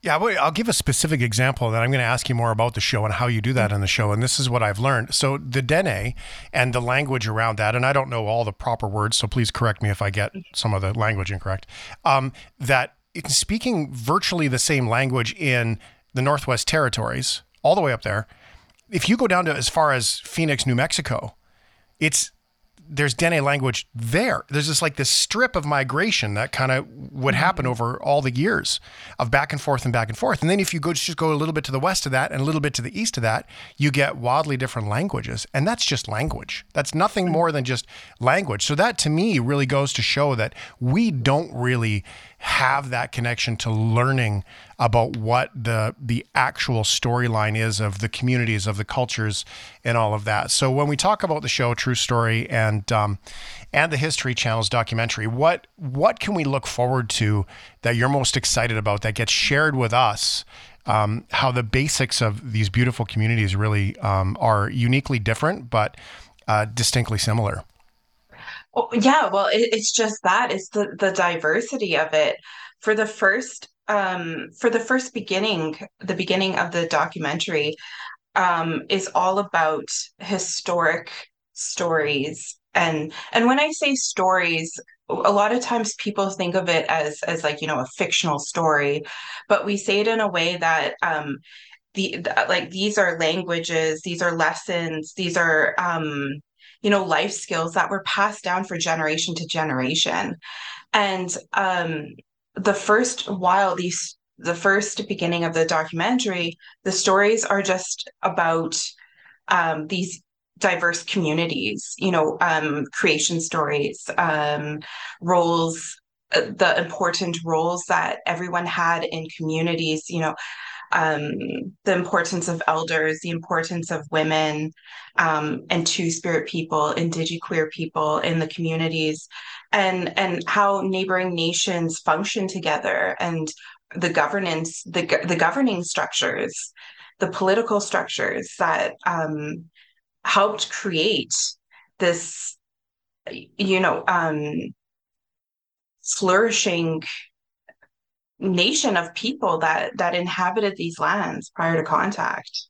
yeah, I'll give a specific example that I'm going to ask you more about the show and how you do that in the show. And this is what I've learned. So the Dene and the language around that, and I don't know all the proper words, so please correct me if I get some of the language incorrect. Um, that speaking virtually the same language in the Northwest Territories, all the way up there. If you go down to as far as Phoenix, New Mexico, it's there's Dene language there. There's just like this strip of migration that kind of would happen mm-hmm. over all the years of back and forth and back and forth. And then if you go just go a little bit to the west of that and a little bit to the east of that, you get wildly different languages. And that's just language. That's nothing mm-hmm. more than just language. So that to me really goes to show that we don't really have that connection to learning about what the the actual storyline is of the communities of the cultures and all of that. So when we talk about the show True Story and um, and the History Channel's documentary, what what can we look forward to that you're most excited about that gets shared with us? Um, how the basics of these beautiful communities really um, are uniquely different, but uh, distinctly similar.
Well, yeah, well, it, it's just that it's the the diversity of it. For the first um for the first beginning, the beginning of the documentary um is all about historic stories and and when I say stories, a lot of times people think of it as as like you know a fictional story, but we say it in a way that um the, the like these are languages, these are lessons, these are um you know life skills that were passed down for generation to generation. And um the first while these the first beginning of the documentary the stories are just about um these diverse communities you know um creation stories um roles uh, the important roles that everyone had in communities you know um, the importance of elders, the importance of women um, and two spirit people, queer people in the communities, and and how neighboring nations function together and the governance, the the governing structures, the political structures that um, helped create this, you know, um, flourishing nation of people that that inhabited these lands prior to contact.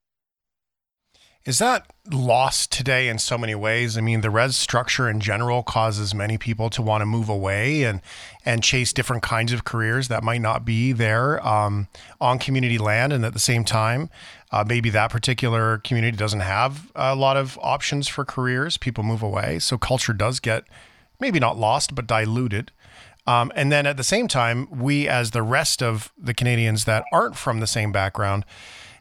Is that lost today in so many ways? I mean, the res structure in general causes many people to want to move away and and chase different kinds of careers that might not be there um, on community land, and at the same time, uh, maybe that particular community doesn't have a lot of options for careers. People move away, so culture does get maybe not lost but diluted. Um, and then at the same time, we, as the rest of the Canadians that aren't from the same background,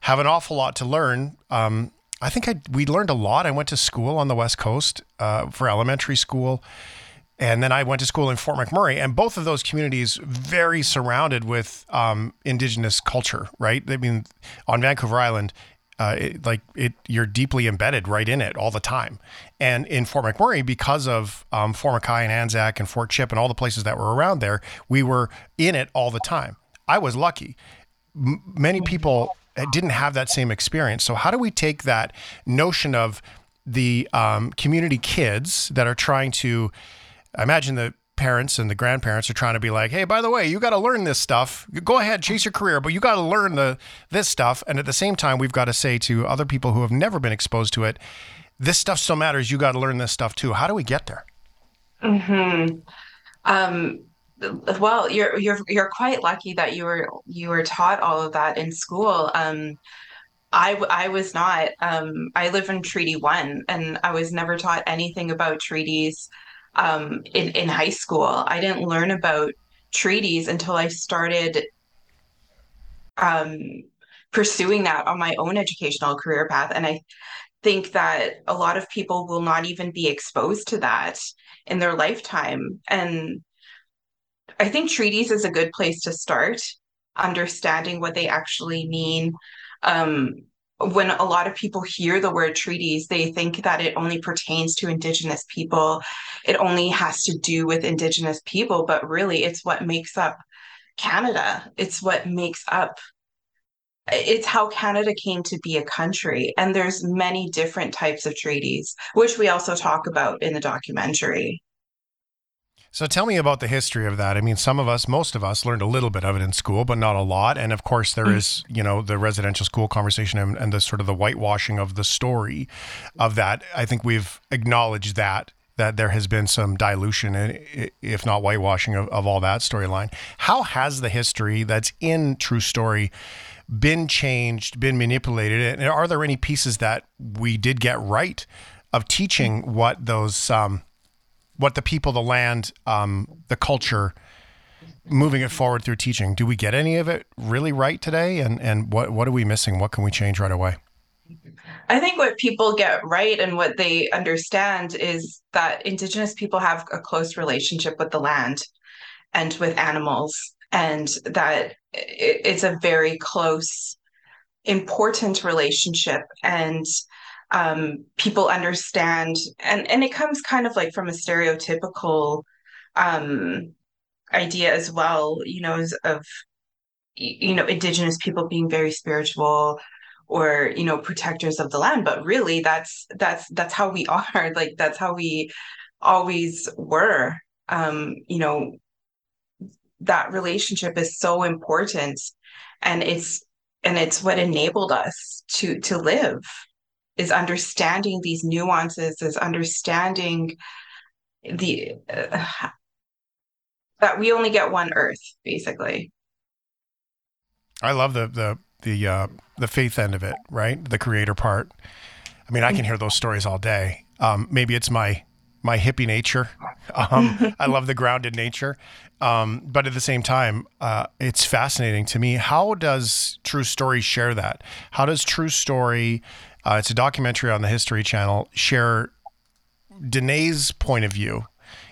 have an awful lot to learn. Um, I think I, we learned a lot. I went to school on the West Coast uh, for elementary school. And then I went to school in Fort McMurray, and both of those communities very surrounded with um, Indigenous culture, right? I mean, on Vancouver Island, uh, it, like it, you're deeply embedded right in it all the time. And in Fort McMurray, because of um, Fort McKay and Anzac and Fort Chip and all the places that were around there, we were in it all the time. I was lucky. M- many people didn't have that same experience. So how do we take that notion of the um, community kids that are trying to I imagine the parents and the grandparents are trying to be like, "Hey, by the way, you got to learn this stuff. Go ahead, chase your career, but you got to learn the this stuff." And at the same time, we've got to say to other people who have never been exposed to it, "This stuff still matters. You got to learn this stuff too." How do we get there?
Hmm. Um. Well, you're you're you're quite lucky that you were you were taught all of that in school. Um. I, I was not. Um, I live in Treaty One, and I was never taught anything about treaties um, in in high school. I didn't learn about treaties until I started um, pursuing that on my own educational career path, and I think that a lot of people will not even be exposed to that in their lifetime. And I think treaties is a good place to start understanding what they actually mean. Um, when a lot of people hear the word treaties, they think that it only pertains to Indigenous people. It only has to do with Indigenous people, but really it's what makes up Canada. It's what makes up it's how Canada came to be a country. And there's many different types of treaties, which we also talk about in the documentary.
So tell me about the history of that. I mean, some of us, most of us, learned a little bit of it in school, but not a lot. And of course, there mm. is, you know, the residential school conversation and, and the sort of the whitewashing of the story of that. I think we've acknowledged that that there has been some dilution, and if not whitewashing, of, of all that storyline. How has the history that's in True Story been changed, been manipulated? And are there any pieces that we did get right of teaching what those um, what the people, the land, um, the culture, moving it forward through teaching. Do we get any of it really right today? And and what what are we missing? What can we change right away?
I think what people get right and what they understand is that Indigenous people have a close relationship with the land and with animals, and that it's a very close, important relationship. And um, people understand and and it comes kind of like from a stereotypical um, idea as well you know of you know indigenous people being very spiritual or you know protectors of the land. But really that's that's that's how we are. Like that's how we always were. Um you know that relationship is so important and it's and it's what enabled us to to live is understanding these nuances is understanding the uh, that we only get one earth basically.
I love the the the uh the faith end of it right? The creator part. I mean i can hear those stories all day. Um maybe it's my my hippie nature. Um i love the grounded nature. Um but at the same time uh it's fascinating to me. How does true story share that? How does true story uh, it's a documentary on the History Channel. Share Dinae's point of view.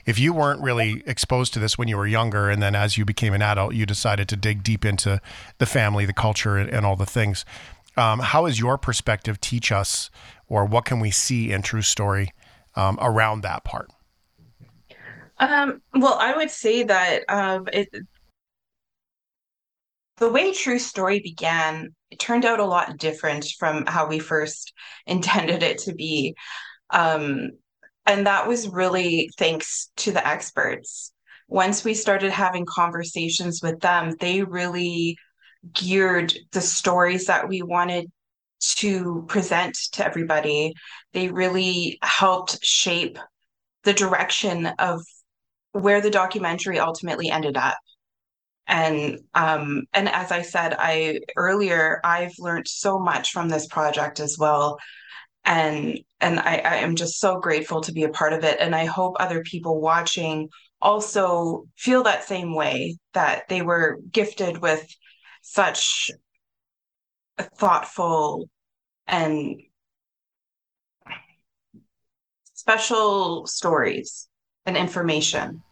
If you weren't really exposed to this when you were younger, and then as you became an adult, you decided to dig deep into the family, the culture, and, and all the things. Um, how does your perspective teach us, or what can we see in True Story um, around that part?
Um, well, I would say that um, it, the way True Story began, it turned out a lot different from how we first intended it to be. Um, and that was really thanks to the experts. Once we started having conversations with them, they really geared the stories that we wanted to present to everybody. They really helped shape the direction of where the documentary ultimately ended up and um and as i said i earlier i've learned so much from this project as well. And and I, I am just so grateful to be a part of it. And i hope other people watching also feel that same way that they were gifted with such thoughtful and special stories and information.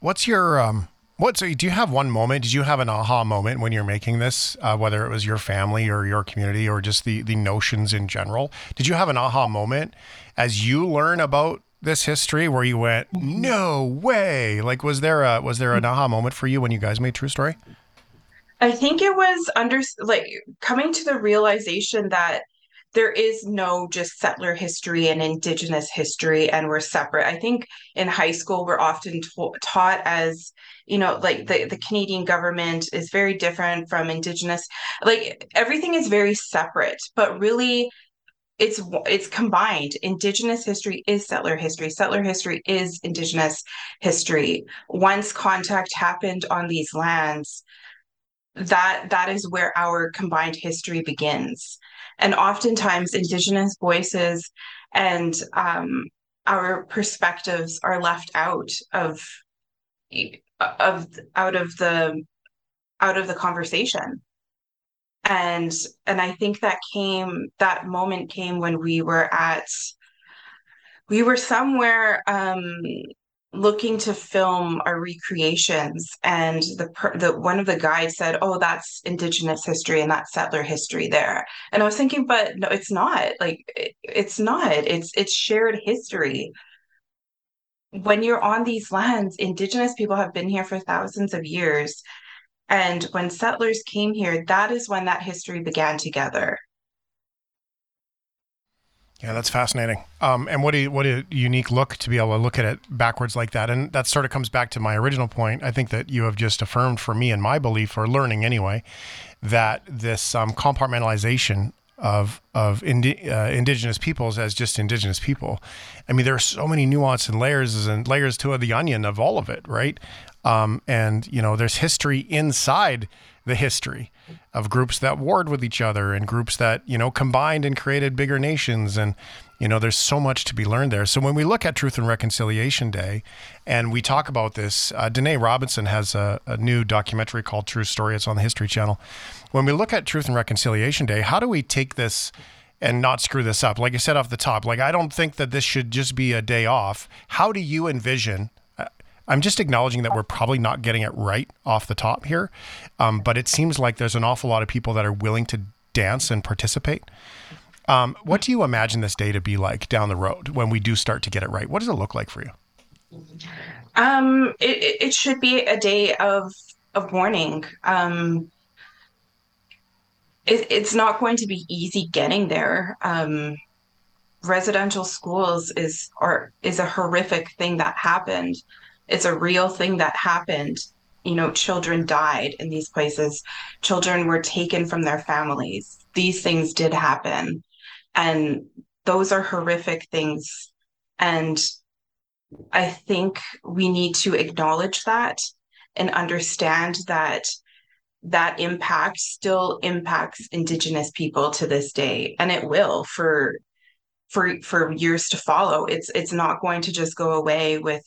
What's your um what? So, do you have one moment? Did you have an aha moment when you're making this, uh, whether it was your family or your community or just the the notions in general? Did you have an aha moment as you learn about this history where you went, "No way!" Like, was there a was there an aha moment for you when you guys made True Story?
I think it was under like coming to the realization that there is no just settler history and indigenous history and we're separate i think in high school we're often ta- taught as you know like the, the canadian government is very different from indigenous like everything is very separate but really it's it's combined. Indigenous history is settler history. Settler history is indigenous history. Once contact happened on these lands that that is where our combined history begins. And oftentimes indigenous voices and um, our perspectives are left out of of out of the out of the conversation. And and i think that came that moment came when we were at we were somewhere um looking to film our recreations. And the the one of the guides said oh that's indigenous history and that's settler history there. And i was thinking but no it's not. Like it, it's not. It's it's shared history when you're on these lands indigenous people have been here for thousands of years and when settlers came here that is when that history began together
yeah, that's fascinating. Um, and what a what a unique look to be able to look at it backwards like that. And that sort of comes back to my original point. I think that you have just affirmed for me and my belief, or learning anyway, that this um, compartmentalization of of indi- uh, indigenous peoples as just indigenous people. I mean, there are so many nuances and layers and layers to the onion of all of it, right? Um, and you know, there's history inside the history of groups that warred with each other and groups that you know combined and created bigger nations and you know there's so much to be learned there. So when we look at truth and reconciliation day and we talk about this uh, Dinae Robinson has a, a new documentary called true story. It's on the history channel. When we look at truth and reconciliation day how do we take this and not screw this up? Like i said off the top like i don't think that this should just be a day off. How do you envision I'm just acknowledging that we're probably not getting it right off the top here, um, but it seems like there's an awful lot of people that are willing to dance and participate. Um, what do you imagine this day to be like down the road when we do start to get it right? What does it look like for you?
Um, it, it should be a day of of mourning. Um, it, it's not going to be easy getting there. Um, residential schools is or is a horrific thing that happened it's a real thing that happened you know children died in these places children were taken from their families these things did happen and those are horrific things. And i think we need to acknowledge that and understand that that impact still impacts indigenous people to this day. And it will for for for years to follow. It's it's not going to just go away with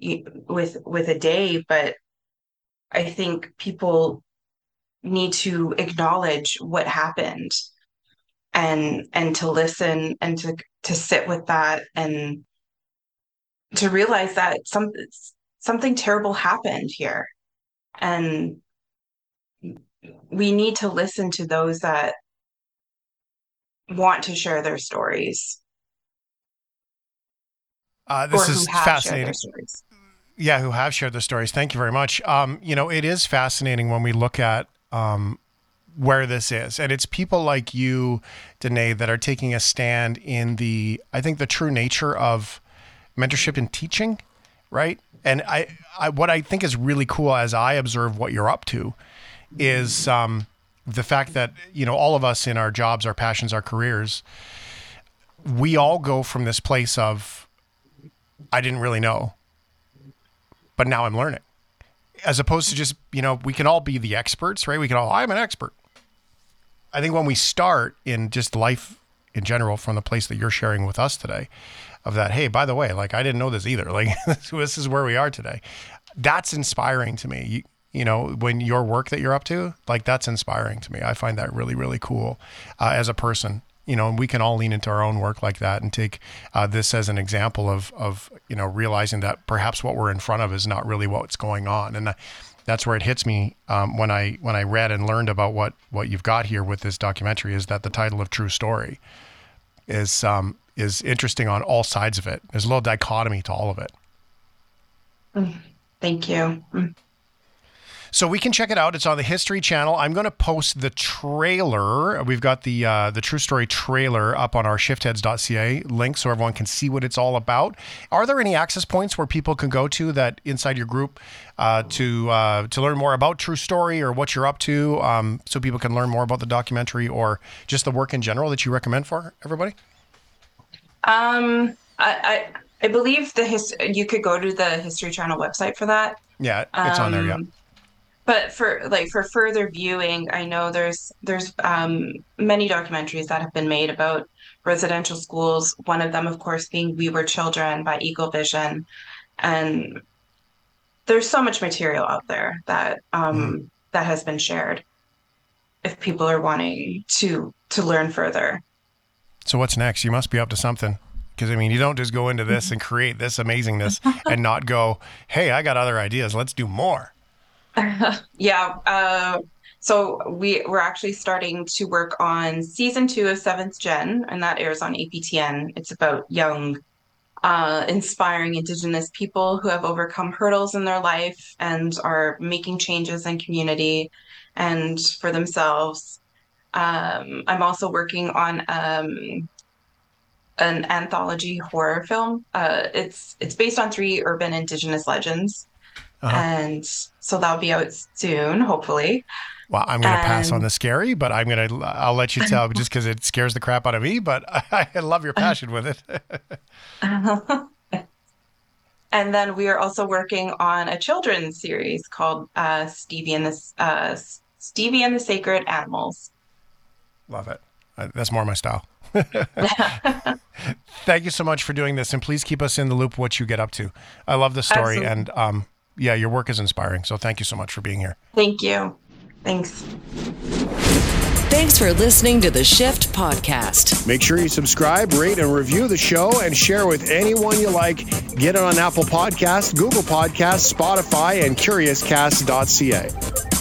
with with a day but i think people need to acknowledge what happened and and to listen and to to sit with that and to realize that some something terrible happened here and we need to listen to those that want to share their stories
uh, this is fascinating. Yeah, who have shared their stories. Thank you very much. Um, you know, it is fascinating when we look at um, where this is, and it's people like you, Dinae, that are taking a stand in the, I think, the true nature of mentorship and teaching, right? And I, I what I think is really cool as I observe what you're up to, is um, the fact that you know all of us in our jobs, our passions, our careers, we all go from this place of I didn't really know. But now I'm learning. As opposed to just, you know, we can all be the experts, right? We can all, I'm an expert. I think when we start in just life in general from the place that you're sharing with us today, of that, hey, by the way, like I didn't know this either. Like this is where we are today. That's inspiring to me. You, you know, when your work that you're up to, like that's inspiring to me. I find that really, really cool uh, as a person you know, and we can all lean into our own work like that and take uh, this as an example of, of, you know, realizing that perhaps what we're in front of is not really what's going on. And that's where it hits me um, when I when I read and learned about what what you've got here with this documentary is that the title of True Story is um, is interesting on all sides of it. There's a little dichotomy to all of it.
Mm, thank you.
So we can check it out. It's on the History Channel. I'm going to post the trailer. We've got the uh, the True Story trailer up on our shiftheads.ca link so everyone can see what it's all about. Are there any access points where people can go to that inside your group uh, to uh, to learn more about True Story or what you're up to, um, so people can learn more about the documentary or just the work in general that you recommend for everybody?
Um, I, I I believe the his you could go to the History Channel website for that.
Yeah, it's um, on there. Yeah.
But for like for further viewing, I know there's there's um, many documentaries that have been made about residential schools. One of them, of course, being "We Were Children" by Eagle Vision, and there's so much material out there that um, mm. that has been shared. If people are wanting to to learn further.
So what's next? You must be up to something. Because I mean, you don't just go into this and create this amazingness and not go, "Hey, I got other ideas. Let's do more."
yeah. Uh, so we we're actually starting to work on season two of Seventh Gen, and that airs on APTN. It's about young, uh, inspiring Indigenous people who have overcome hurdles in their life and are making changes in community and for themselves. Um, I'm also working on um, an anthology horror film. Uh, it's it's based on three urban indigenous legends, uh-huh. and so that'll be out soon, hopefully.
Well, I'm going to pass on the scary, but I'm going to I'll let you tell just because it scares the crap out of me. But I, I love your passion with it.
and then we are also working on a children's series called uh, Stevie and the uh, Stevie and the Sacred Animals.
Love it. Uh, that's more my style. Thank you so much for doing this, and please keep us in the loop what you get up to. I love the story, Absolutely. and um, yeah, your work is inspiring. So thank you so much for being here.
Thank you. Thanks.
Thanks for listening to the Shift Podcast.
Make sure you subscribe, rate, and review the show and share with anyone you like. Get it on Apple Podcasts, Google Podcasts, Spotify, and CuriousCast.ca.